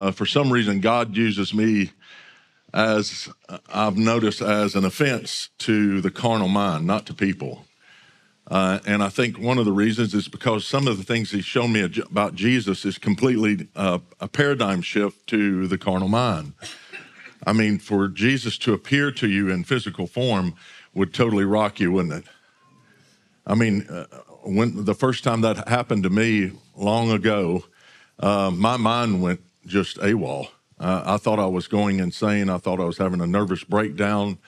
Uh, for some reason, God uses me as uh, I've noticed as an offense to the carnal mind, not to people. Uh, and I think one of the reasons is because some of the things he's shown me about Jesus is completely uh, a paradigm shift to the carnal mind. I mean, for Jesus to appear to you in physical form would totally rock you, wouldn't it? I mean, uh, when the first time that happened to me long ago, uh, my mind went just AWOL. Uh, I thought I was going insane. I thought I was having a nervous breakdown,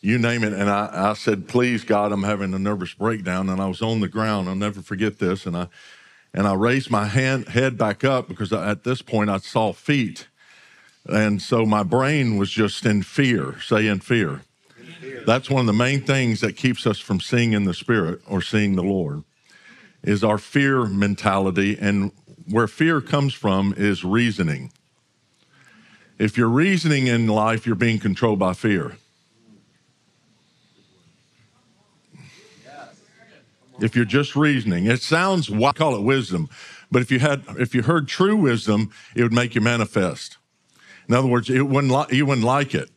you name it. And I, I said, "Please, God, I'm having a nervous breakdown." And I was on the ground. I'll never forget this. And I and I raised my hand head back up because at this point I saw feet, and so my brain was just in fear, saying fear. That's one of the main things that keeps us from seeing in the spirit or seeing the Lord is our fear mentality and where fear comes from is reasoning. If you're reasoning in life, you're being controlled by fear. If you're just reasoning, it sounds I call it wisdom, but if you had if you heard true wisdom, it would make you manifest. In other words, it wouldn't li- you wouldn't like it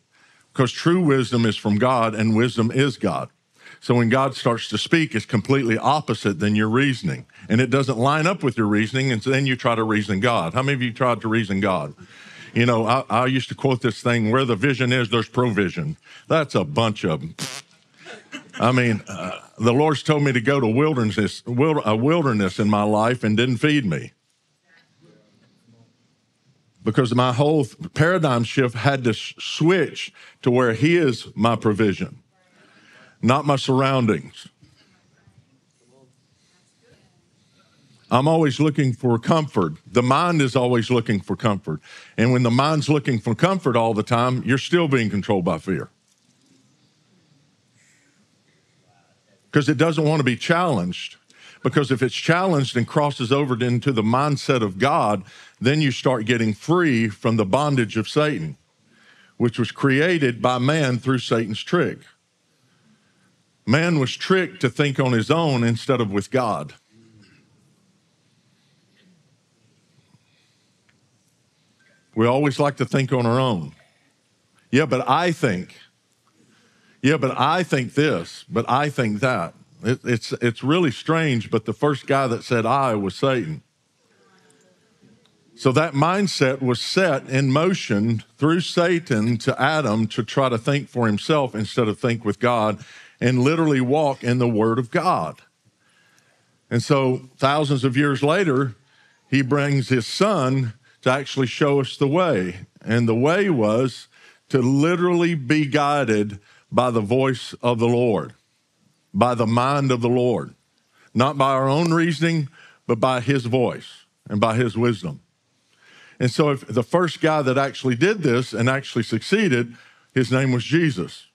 because true wisdom is from God and wisdom is God. So when God starts to speak, it's completely opposite than your reasoning. And it doesn't line up with your reasoning. And so then you try to reason God. How many of you tried to reason God? You know, I, I used to quote this thing where the vision is, there's provision. That's a bunch of. I mean, uh, the Lord's told me to go to wilderness, a wilderness in my life and didn't feed me because my whole paradigm shift had to switch to where He is my provision not my surroundings. I'm always looking for comfort. The mind is always looking for comfort. And when the mind's looking for comfort all the time, you're still being controlled by fear. Because it doesn't want to be challenged. Because if it's challenged and crosses over into the mindset of God, then you start getting free from the bondage of Satan, which was created by man through Satan's trick. Man was tricked to think on his own instead of with God. We always like to think on our own. Yeah, but I think. Yeah, but I think this, but I think that. It, it's, it's really strange, but the first guy that said I was Satan. So that mindset was set in motion through Satan to Adam to try to think for himself instead of think with God and literally walk in the Word of God. And so, thousands of years later, he brings his son to actually show us the way. And the way was to literally be guided by the voice of the Lord, by the mind of the Lord, not by our own reasoning, but by his voice and by his wisdom. And so, if the first guy that actually did this and actually succeeded, his name was Jesus.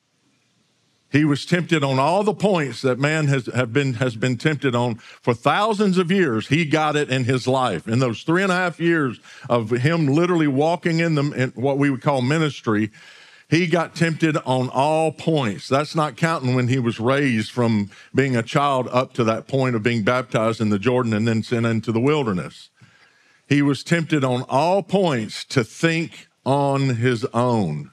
He was tempted on all the points that man has, have been, has been tempted on for thousands of years. He got it in his life. In those three and a half years of him literally walking in, the, in what we would call ministry, he got tempted on all points. That's not counting when he was raised from being a child up to that point of being baptized in the Jordan and then sent into the wilderness. He was tempted on all points to think on his own.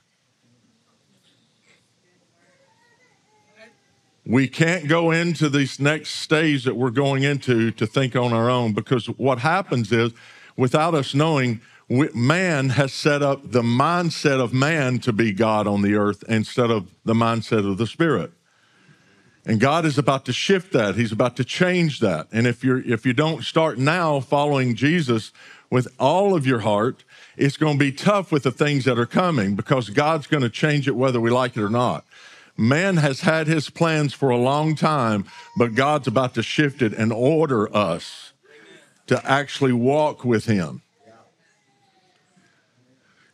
We can't go into this next stage that we're going into to think on our own because what happens is without us knowing man has set up the mindset of man to be god on the earth instead of the mindset of the spirit. And god is about to shift that. He's about to change that. And if you're if you don't start now following jesus with all of your heart it's going to be tough with the things that are coming because god's going to change it whether we like it or not Man has had his plans for a long time, but God's about to shift it and order us to actually walk with him.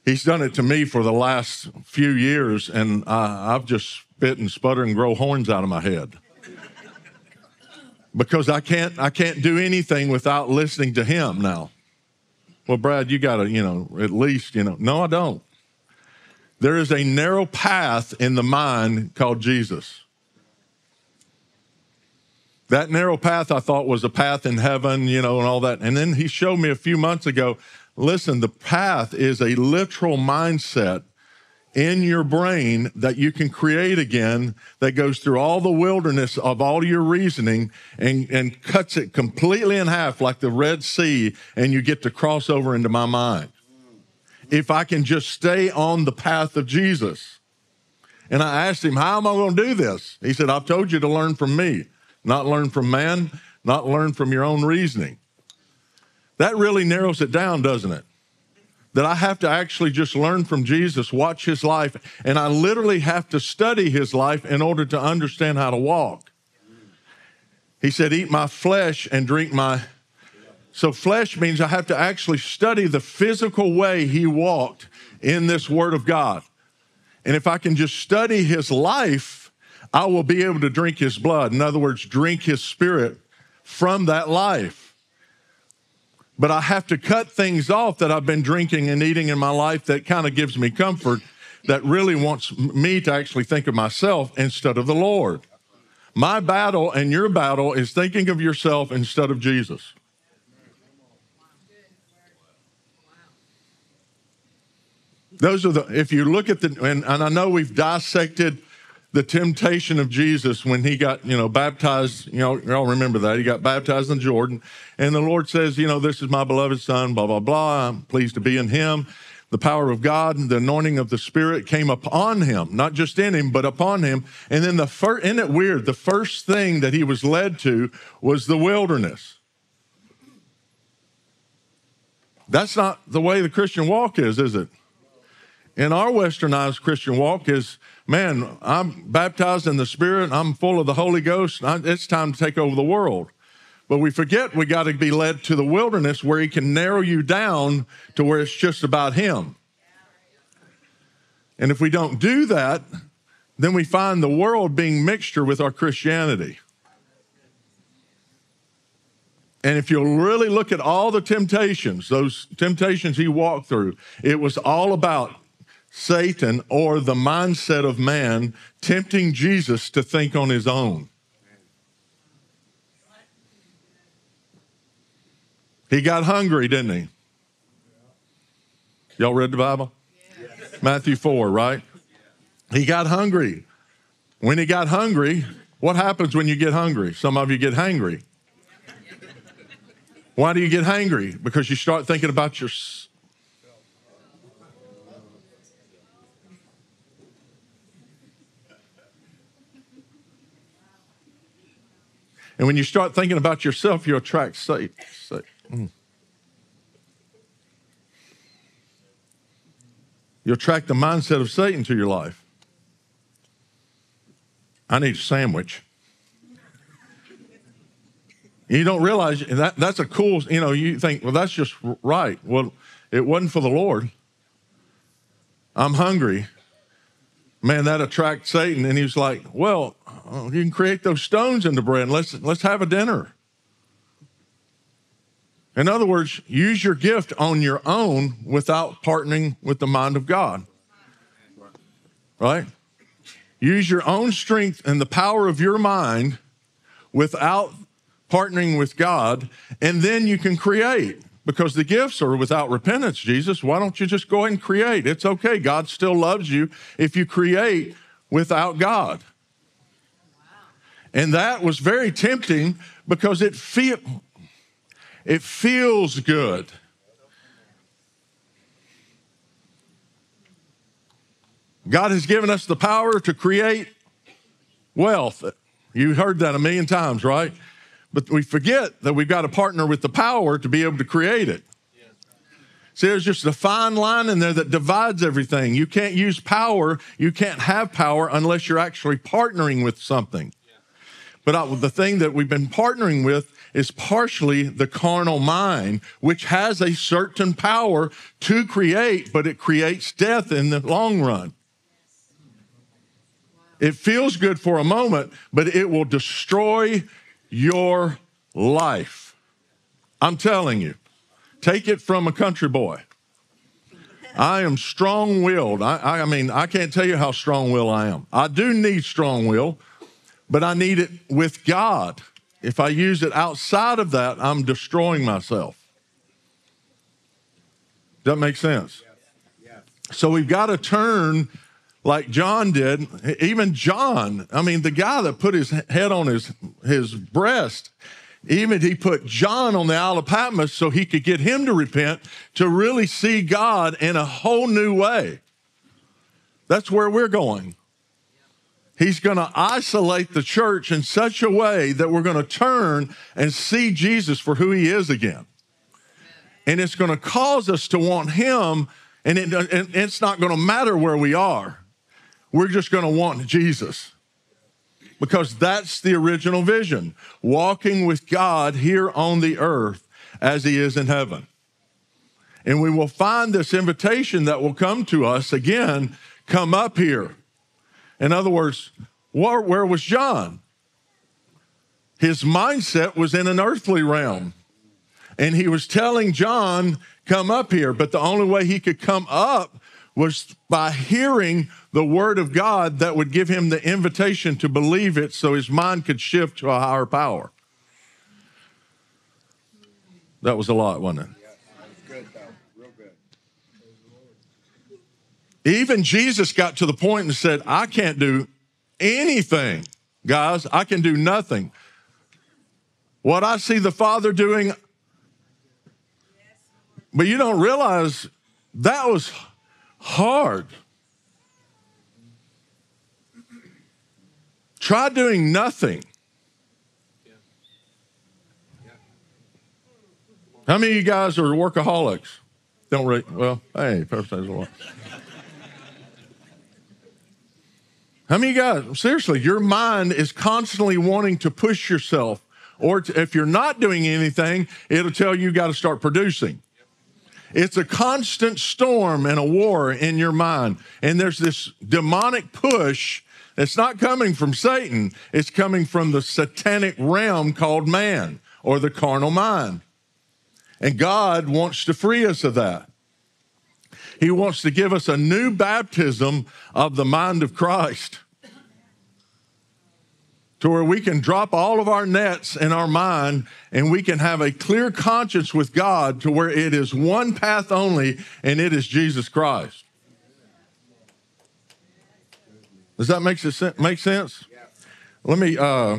He's done it to me for the last few years, and I, I've just spit and sputter and grow horns out of my head because I can't I can't do anything without listening to him now. Well, Brad, you got to, you know, at least, you know. No, I don't. There is a narrow path in the mind called Jesus. That narrow path I thought was a path in heaven, you know, and all that. And then he showed me a few months ago listen, the path is a literal mindset in your brain that you can create again that goes through all the wilderness of all your reasoning and, and cuts it completely in half like the Red Sea, and you get to cross over into my mind. If I can just stay on the path of Jesus. And I asked him, How am I going to do this? He said, I've told you to learn from me, not learn from man, not learn from your own reasoning. That really narrows it down, doesn't it? that I have to actually just learn from Jesus, watch his life, and I literally have to study his life in order to understand how to walk. He said, Eat my flesh and drink my. So, flesh means I have to actually study the physical way he walked in this Word of God. And if I can just study his life, I will be able to drink his blood. In other words, drink his spirit from that life. But I have to cut things off that I've been drinking and eating in my life that kind of gives me comfort, that really wants me to actually think of myself instead of the Lord. My battle and your battle is thinking of yourself instead of Jesus. Those are the, if you look at the, and, and I know we've dissected the temptation of Jesus when he got, you know, baptized. You know, y'all remember that. He got baptized in Jordan. And the Lord says, you know, this is my beloved son, blah, blah, blah. I'm pleased to be in him. The power of God and the anointing of the Spirit came upon him, not just in him, but upon him. And then the first, isn't it weird? The first thing that he was led to was the wilderness. That's not the way the Christian walk is, is it? In our westernized Christian walk is man, I'm baptized in the Spirit, I'm full of the Holy Ghost, it's time to take over the world. But we forget we got to be led to the wilderness where He can narrow you down to where it's just about Him. And if we don't do that, then we find the world being mixture with our Christianity. And if you'll really look at all the temptations, those temptations he walked through, it was all about Satan or the mindset of man tempting Jesus to think on his own. He got hungry, didn't he? Y'all read the Bible? Matthew 4, right? He got hungry. When he got hungry, what happens when you get hungry? Some of you get hangry. Why do you get hangry? Because you start thinking about your And when you start thinking about yourself, you attract Satan. Mm. You attract the mindset of Satan to your life. I need a sandwich. You don't realize that that's a cool, you know, you think, well, that's just right. Well, it wasn't for the Lord. I'm hungry. Man, that attracts Satan. And he was like, well, Uh, you can create those stones into bread. let's let's have a dinner. In other words, use your gift on your own without partnering with the mind of God. Right? Use your own strength and the power of your mind without partnering with God, and then you can create because the gifts are without repentance, Jesus. Why don't you just go ahead and create? It's okay. God still loves you if you create without God. And that was very tempting because it feel it feels good. God has given us the power to create wealth. You heard that a million times, right? But we forget that we've got to partner with the power to be able to create it. See, there's just a fine line in there that divides everything. You can't use power, you can't have power unless you're actually partnering with something. But I, the thing that we've been partnering with is partially the carnal mind, which has a certain power to create, but it creates death in the long run. It feels good for a moment, but it will destroy your life. I'm telling you, take it from a country boy. I am strong willed. I, I, mean, I can't tell you how strong willed I am. I do need strong will but I need it with God. If I use it outside of that, I'm destroying myself. Does that make sense? So we've got to turn like John did. Even John, I mean, the guy that put his head on his, his breast, even he put John on the Isle of Patmos so he could get him to repent to really see God in a whole new way. That's where we're going. He's going to isolate the church in such a way that we're going to turn and see Jesus for who he is again. And it's going to cause us to want him, and, it, and it's not going to matter where we are. We're just going to want Jesus because that's the original vision walking with God here on the earth as he is in heaven. And we will find this invitation that will come to us again come up here in other words, where, where was John? His mindset was in an earthly realm. And he was telling John, come up here. But the only way he could come up was by hearing the word of God that would give him the invitation to believe it so his mind could shift to a higher power. That was a lot, wasn't it? Even Jesus got to the point and said, I can't do anything, guys. I can do nothing. What I see the Father doing, but you don't realize that was hard. Try doing nothing. How many of you guys are workaholics? Don't really, well, hey, first a lot. How many guys, seriously, your mind is constantly wanting to push yourself. Or to, if you're not doing anything, it'll tell you you got to start producing. It's a constant storm and a war in your mind. And there's this demonic push that's not coming from Satan, it's coming from the satanic realm called man or the carnal mind. And God wants to free us of that. He wants to give us a new baptism of the mind of Christ to where we can drop all of our nets in our mind and we can have a clear conscience with God to where it is one path only and it is Jesus Christ. Does that make, sense? make sense? Let me, uh,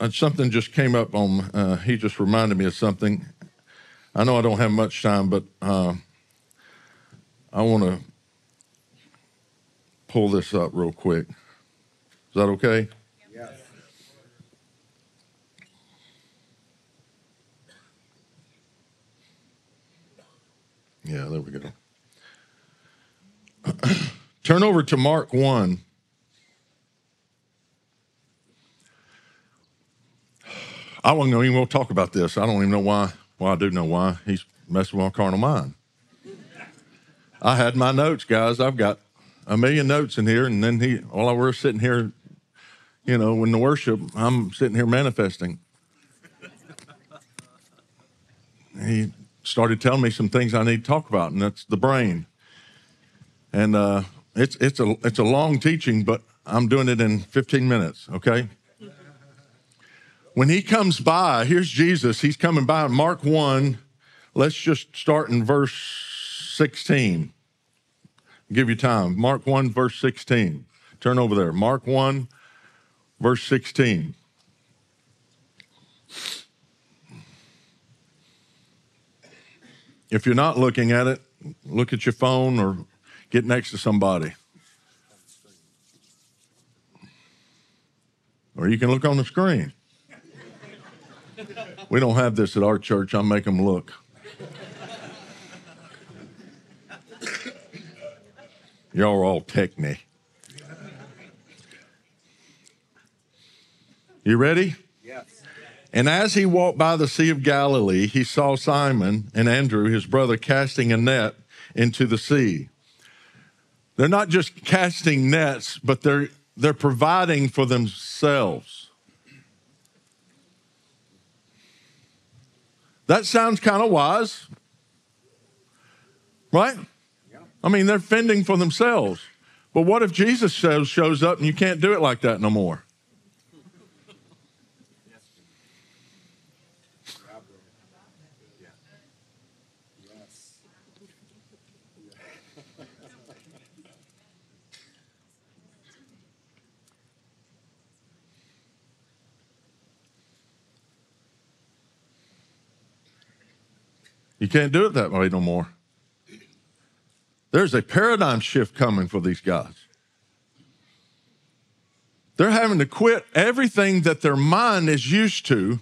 uh, something just came up on, uh, he just reminded me of something. I know I don't have much time, but uh, I want to pull this up real quick. Is that okay? Yes. Yeah, there we go. Turn over to Mark 1. I won't even we'll talk about this. I don't even know why well, I do know why. He's messing with my carnal mind. I had my notes, guys. I've got a million notes in here, and then he, while I was sitting here, you know, in the worship, I'm sitting here manifesting. He started telling me some things I need to talk about, and that's the brain. And uh, it's it's a it's a long teaching, but I'm doing it in 15 minutes. Okay. When he comes by, here's Jesus. He's coming by Mark 1. Let's just start in verse 16. I'll give you time. Mark 1, verse 16. Turn over there. Mark 1, verse 16. If you're not looking at it, look at your phone or get next to somebody. Or you can look on the screen. We don't have this at our church. I make them look. Y'all are all techni. You ready? Yes. And as he walked by the Sea of Galilee, he saw Simon and Andrew, his brother, casting a net into the sea. They're not just casting nets, but they're, they're providing for themselves. That sounds kind of wise, right? I mean, they're fending for themselves. But what if Jesus shows, shows up and you can't do it like that no more? You can't do it that way no more. There's a paradigm shift coming for these guys. They're having to quit everything that their mind is used to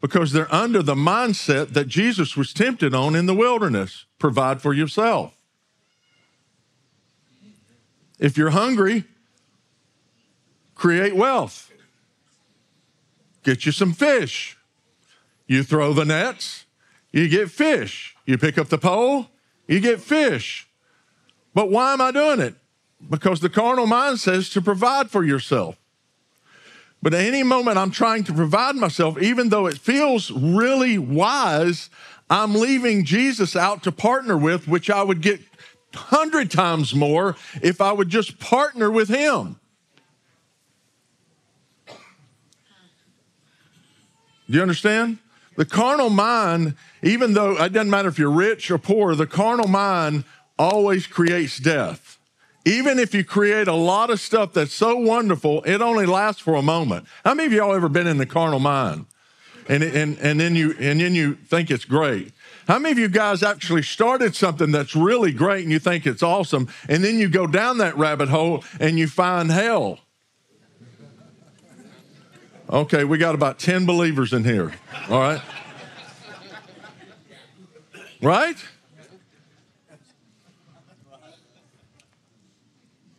because they're under the mindset that Jesus was tempted on in the wilderness provide for yourself. If you're hungry, create wealth. Get you some fish. You throw the nets, you get fish. You pick up the pole, you get fish. But why am I doing it? Because the carnal mind says to provide for yourself. But at any moment I'm trying to provide myself, even though it feels really wise, I'm leaving Jesus out to partner with, which I would get hundred times more if I would just partner with him. Do you understand? The carnal mind, even though it doesn't matter if you're rich or poor, the carnal mind always creates death. Even if you create a lot of stuff that's so wonderful, it only lasts for a moment. How many of y'all ever been in the carnal mind? And, and, and, then you, and then you think it's great. How many of you guys actually started something that's really great and you think it's awesome, and then you go down that rabbit hole and you find hell? Okay, we got about 10 believers in here. All right. Right?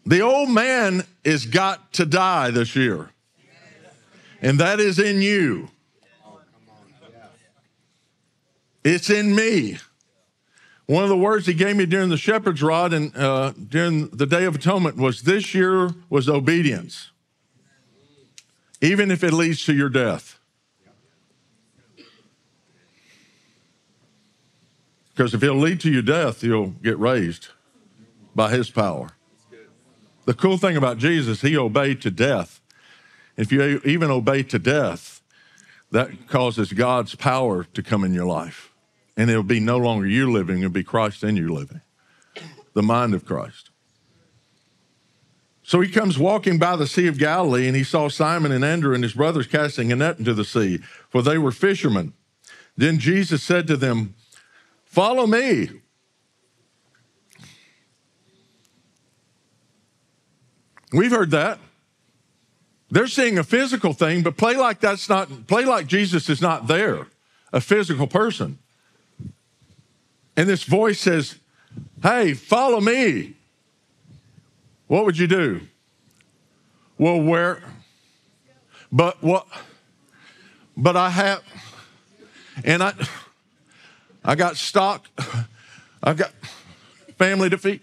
The old man is got to die this year. And that is in you. It's in me. One of the words he gave me during the shepherd's rod and uh, during the Day of Atonement was this year was obedience, even if it leads to your death. Because if it'll lead to your death, you'll get raised by his power. The cool thing about Jesus, he obeyed to death. If you even obey to death, that causes God's power to come in your life. And it'll be no longer you living, it'll be Christ in you living, the mind of Christ. So he comes walking by the Sea of Galilee, and he saw Simon and Andrew and his brothers casting a net into the sea, for they were fishermen. Then Jesus said to them, Follow me. We've heard that. They're seeing a physical thing, but play like that's not, play like Jesus is not there, a physical person. And this voice says, Hey, follow me. What would you do? Well, where? But what? But I have, and I, I got stock, I've got family defeat.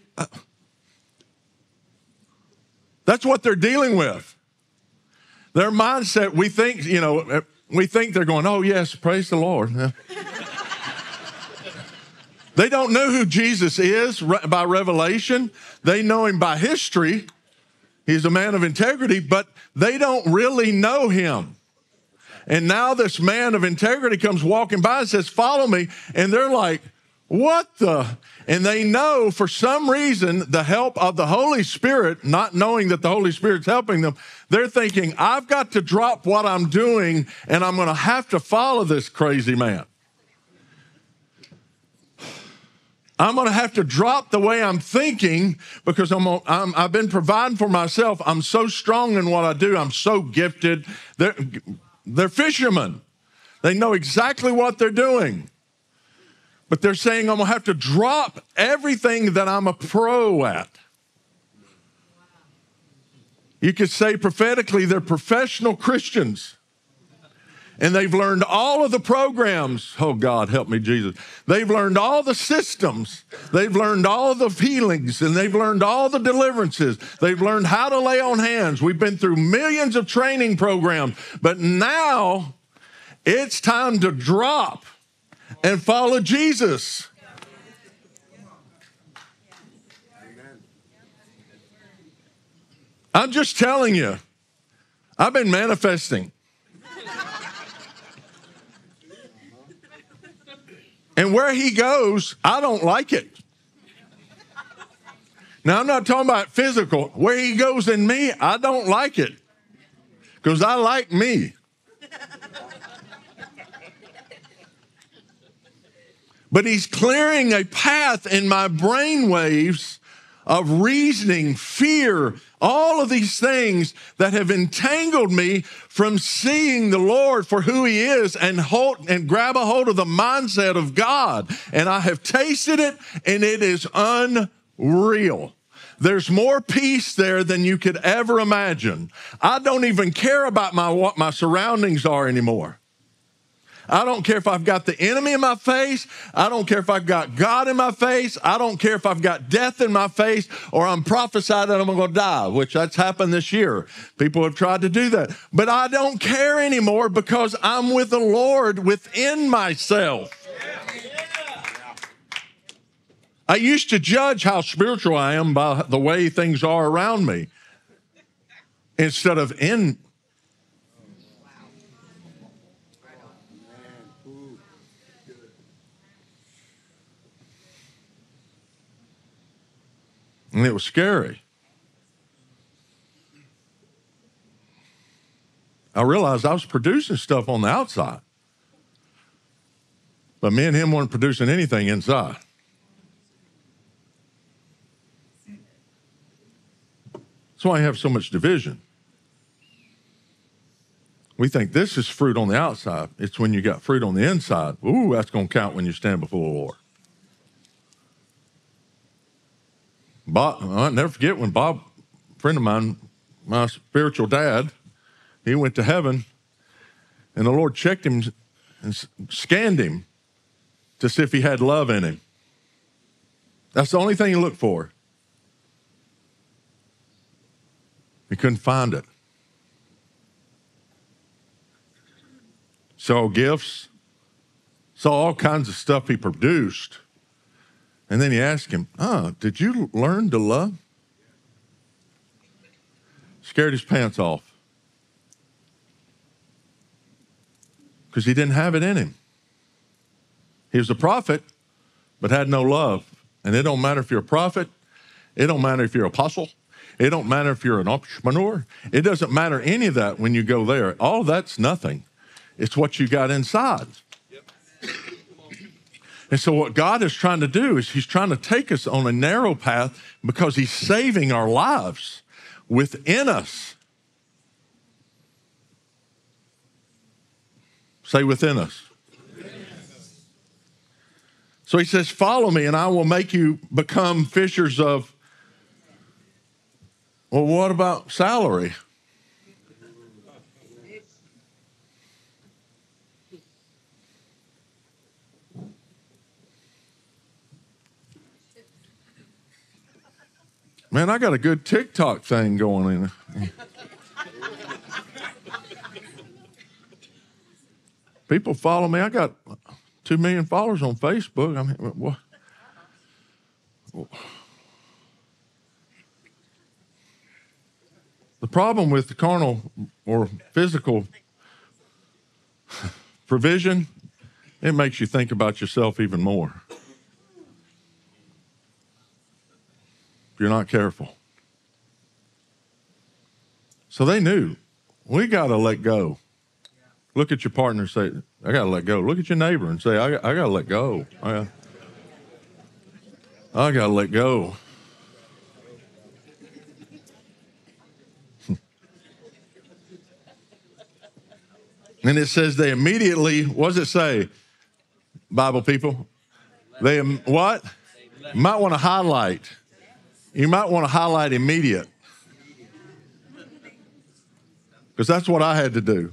That's what they're dealing with. Their mindset, we think, you know, we think they're going, oh, yes, praise the Lord. They don't know who Jesus is by revelation, they know him by history. He's a man of integrity, but they don't really know him. And now this man of integrity comes walking by and says, Follow me. And they're like, What the? And they know for some reason the help of the Holy Spirit, not knowing that the Holy Spirit's helping them, they're thinking, I've got to drop what I'm doing and I'm going to have to follow this crazy man. I'm going to have to drop the way I'm thinking because I'm, I'm, I've been providing for myself. I'm so strong in what I do. I'm so gifted. They're, they're fishermen. They know exactly what they're doing. But they're saying, I'm going to have to drop everything that I'm a pro at. You could say prophetically, they're professional Christians. And they've learned all of the programs. Oh, God, help me, Jesus. They've learned all the systems. They've learned all the healings and they've learned all the deliverances. They've learned how to lay on hands. We've been through millions of training programs. But now it's time to drop and follow Jesus. I'm just telling you, I've been manifesting. And where he goes, I don't like it. Now, I'm not talking about physical. Where he goes in me, I don't like it because I like me. but he's clearing a path in my brain waves of reasoning, fear, all of these things that have entangled me from seeing the Lord for who he is and hold and grab a hold of the mindset of God. And I have tasted it and it is unreal. There's more peace there than you could ever imagine. I don't even care about my what my surroundings are anymore. I don't care if I've got the enemy in my face. I don't care if I've got God in my face. I don't care if I've got death in my face or I'm prophesied that I'm going to die, which that's happened this year. People have tried to do that. But I don't care anymore because I'm with the Lord within myself. I used to judge how spiritual I am by the way things are around me instead of in And it was scary. I realized I was producing stuff on the outside. But me and him weren't producing anything inside. That's why I have so much division. We think this is fruit on the outside. It's when you got fruit on the inside. Ooh, that's going to count when you stand before the Lord. Bob, I'll never forget when Bob, friend of mine, my spiritual dad, he went to heaven and the Lord checked him and scanned him to see if he had love in him. That's the only thing he looked for. He couldn't find it. Saw gifts, saw all kinds of stuff he produced. And then he asked him, Oh, did you learn to love? Scared his pants off. Because he didn't have it in him. He was a prophet, but had no love. And it don't matter if you're a prophet, it don't matter if you're an apostle, it don't matter if you're an entrepreneur. It doesn't matter any of that when you go there. All that's nothing. It's what you got inside. And so, what God is trying to do is He's trying to take us on a narrow path because He's saving our lives within us. Say within us. So he says, Follow me, and I will make you become fishers of. Well, what about salary? Man, I got a good TikTok thing going in. People follow me. I got two million followers on Facebook. I mean, what? The problem with the carnal or physical provision, it makes you think about yourself even more. You're not careful. So they knew we got to let go. Look at your partner and say, I got to let go. Look at your neighbor and say, I, I got to let go. I, I got to let go. and it says they immediately, what does it say, Bible people? They, what? Might want to highlight you might want to highlight immediate. Because that's what I had to do.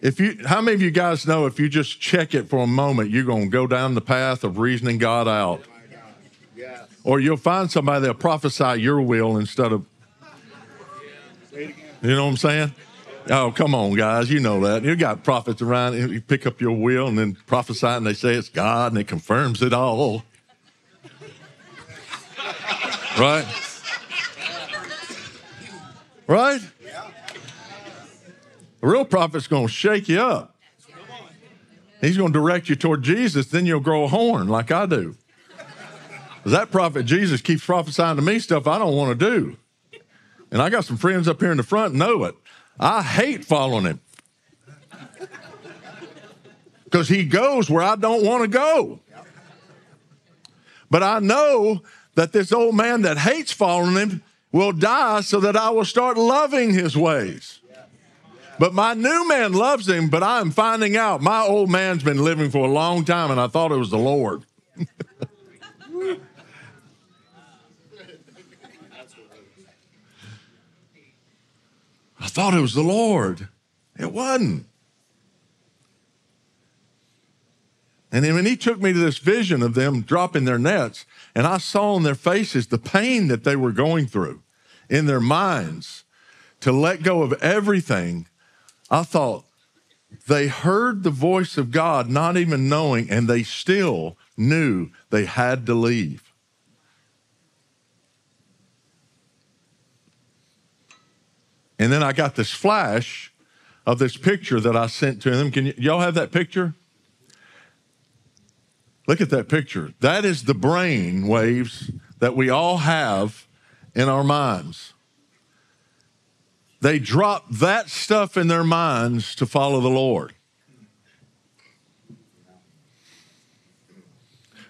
If you, how many of you guys know if you just check it for a moment, you're going to go down the path of reasoning God out? Or you'll find somebody that'll prophesy your will instead of. You know what I'm saying? Oh, come on, guys. You know that. You got prophets around. You pick up your will and then prophesy, and they say it's God, and it confirms it all. Right? Right? The real prophet's going to shake you up. He's going to direct you toward Jesus, then you'll grow a horn like I do. That prophet Jesus keeps prophesying to me stuff I don't want to do. And I got some friends up here in the front know it. I hate following him. Because he goes where I don't want to go. But I know that this old man that hates following him will die so that I will start loving his ways. But my new man loves him, but I'm finding out my old man's been living for a long time and I thought it was the Lord. I thought it was the Lord. It wasn't. And then when he took me to this vision of them dropping their nets, and I saw on their faces the pain that they were going through in their minds to let go of everything, I thought they heard the voice of God, not even knowing, and they still knew they had to leave. And then I got this flash of this picture that I sent to them. Can y- y'all have that picture? Look at that picture. That is the brain waves that we all have in our minds. They drop that stuff in their minds to follow the Lord.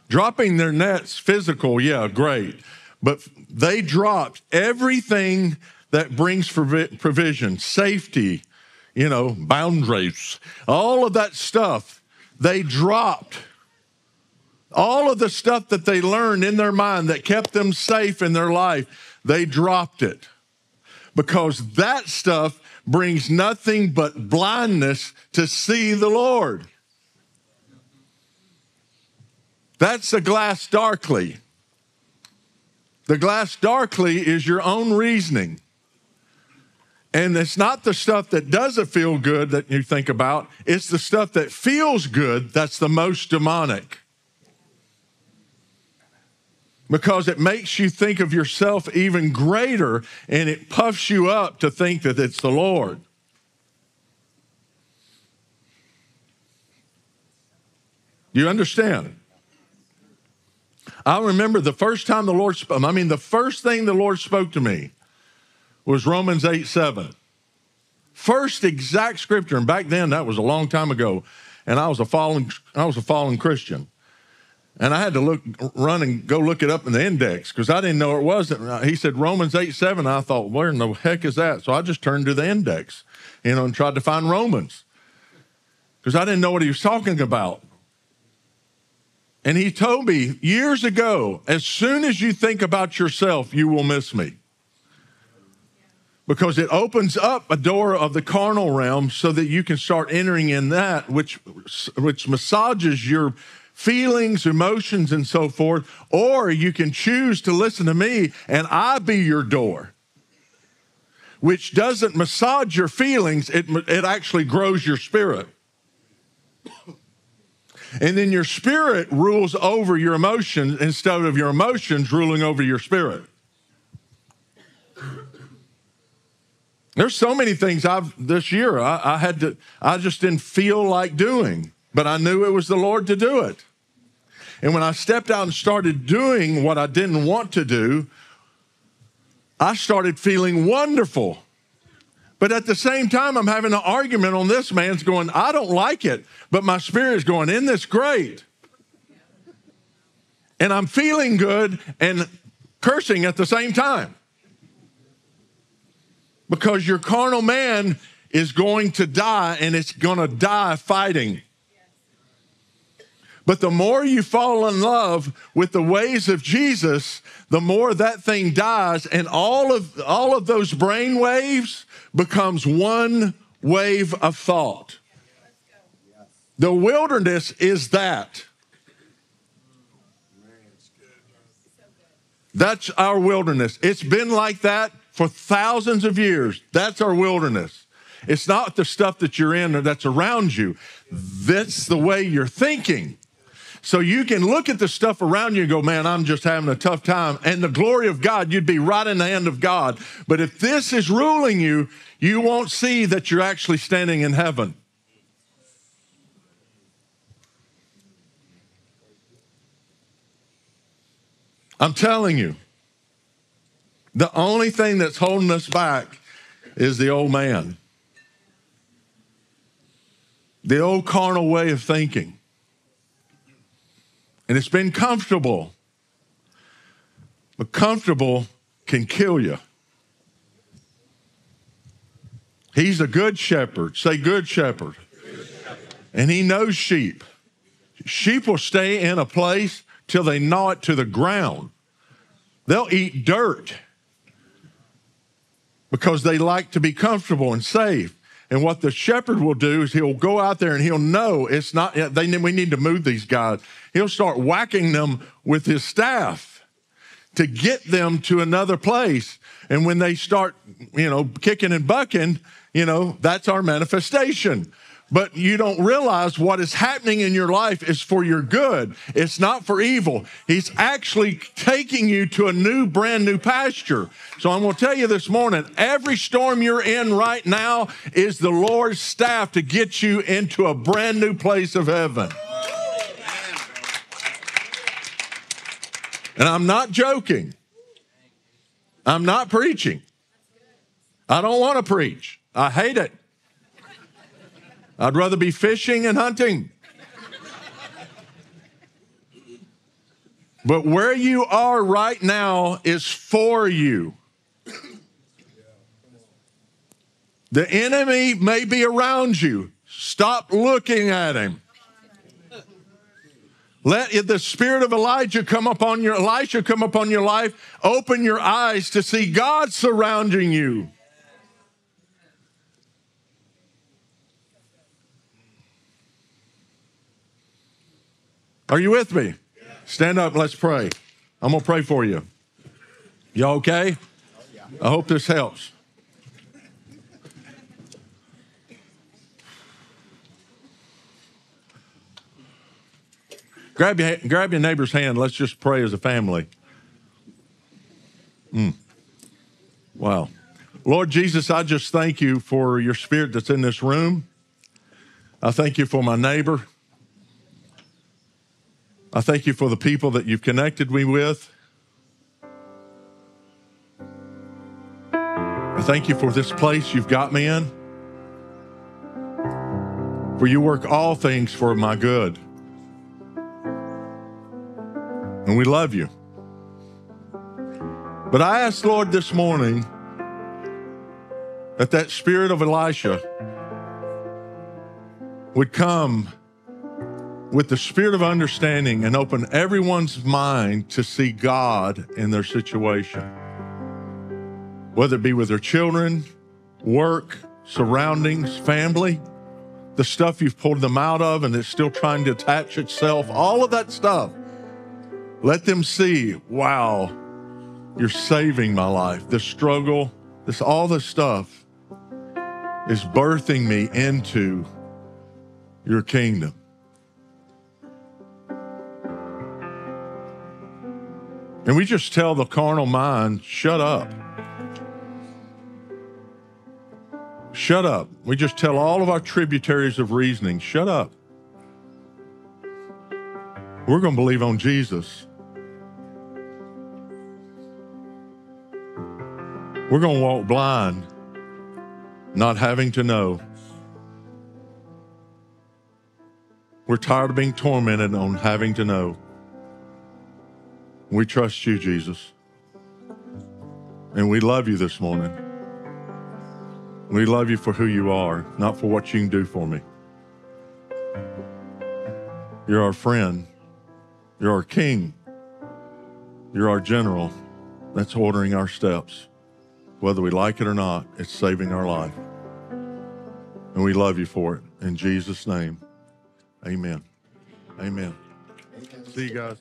Dropping their nets physical, yeah, great. But they dropped everything that brings for provision, safety, you know, boundaries, all of that stuff. They dropped all of the stuff that they learned in their mind that kept them safe in their life, they dropped it because that stuff brings nothing but blindness to see the Lord. That's the glass darkly. The glass darkly is your own reasoning. And it's not the stuff that doesn't feel good that you think about, it's the stuff that feels good that's the most demonic because it makes you think of yourself even greater and it puffs you up to think that it's the Lord. Do you understand? I remember the first time the Lord spoke, I mean, the first thing the Lord spoke to me was Romans 8 7. First exact scripture, and back then that was a long time ago, and I was a fallen, I was a fallen Christian. And I had to look, run and go look it up in the index because I didn't know it wasn't. He said Romans 8 7. I thought, where in the heck is that? So I just turned to the index, you know, and tried to find Romans because I didn't know what he was talking about. And he told me years ago as soon as you think about yourself, you will miss me. Because it opens up a door of the carnal realm so that you can start entering in that, which, which massages your feelings, emotions, and so forth, or you can choose to listen to me and I be your door, which doesn't massage your feelings, it, it actually grows your spirit. And then your spirit rules over your emotions instead of your emotions ruling over your spirit. There's so many things I've this year I, I, had to, I just didn't feel like doing, but I knew it was the Lord to do it. And when I stepped out and started doing what I didn't want to do, I started feeling wonderful. But at the same time, I'm having an argument on this man's going, I don't like it, but my spirit is going, in this great? And I'm feeling good and cursing at the same time. Because your carnal man is going to die and it's going to die fighting. But the more you fall in love with the ways of Jesus, the more that thing dies, and all of all of those brain waves becomes one wave of thought. The wilderness is that. That's our wilderness. It's been like that for thousands of years. That's our wilderness. It's not the stuff that you're in or that's around you. That's the way you're thinking. So you can look at the stuff around you and go, man, I'm just having a tough time. And the glory of God, you'd be right in the hand of God. But if this is ruling you, you won't see that you're actually standing in heaven. I'm telling you, the only thing that's holding us back is the old man, the old carnal way of thinking. And it's been comfortable. But comfortable can kill you. He's a good shepherd. Say, good shepherd. And he knows sheep. Sheep will stay in a place till they gnaw it to the ground. They'll eat dirt because they like to be comfortable and safe. And what the shepherd will do is he'll go out there and he'll know it's not, they, we need to move these guys. He'll start whacking them with his staff to get them to another place. And when they start, you know, kicking and bucking, you know, that's our manifestation but you don't realize what is happening in your life is for your good. It's not for evil. He's actually taking you to a new, brand new pasture. So I'm going to tell you this morning every storm you're in right now is the Lord's staff to get you into a brand new place of heaven. And I'm not joking. I'm not preaching. I don't want to preach. I hate it. I'd rather be fishing and hunting. But where you are right now is for you. The enemy may be around you. Stop looking at him. Let the spirit of Elijah come upon your Elisha come upon your life. Open your eyes to see God surrounding you. Are you with me? Stand up, let's pray. I'm going to pray for you. Y'all okay? I hope this helps. Grab your, grab your neighbor's hand. Let's just pray as a family. Mm. Wow. Lord Jesus, I just thank you for your spirit that's in this room. I thank you for my neighbor. I thank you for the people that you've connected me with. I thank you for this place you've got me in. For you work all things for my good. And we love you. But I ask, Lord, this morning that that spirit of Elisha would come with the spirit of understanding and open everyone's mind to see God in their situation. Whether it be with their children, work, surroundings, family, the stuff you've pulled them out of and it's still trying to attach itself, all of that stuff. Let them see, wow, you're saving my life. This struggle, this all this stuff is birthing me into your kingdom. And we just tell the carnal mind, shut up. Shut up. We just tell all of our tributaries of reasoning, shut up. We're going to believe on Jesus. We're going to walk blind, not having to know. We're tired of being tormented on having to know. We trust you, Jesus. And we love you this morning. We love you for who you are, not for what you can do for me. You're our friend. You're our king. You're our general that's ordering our steps. Whether we like it or not, it's saving our life. And we love you for it. In Jesus' name, amen. Amen. See you guys.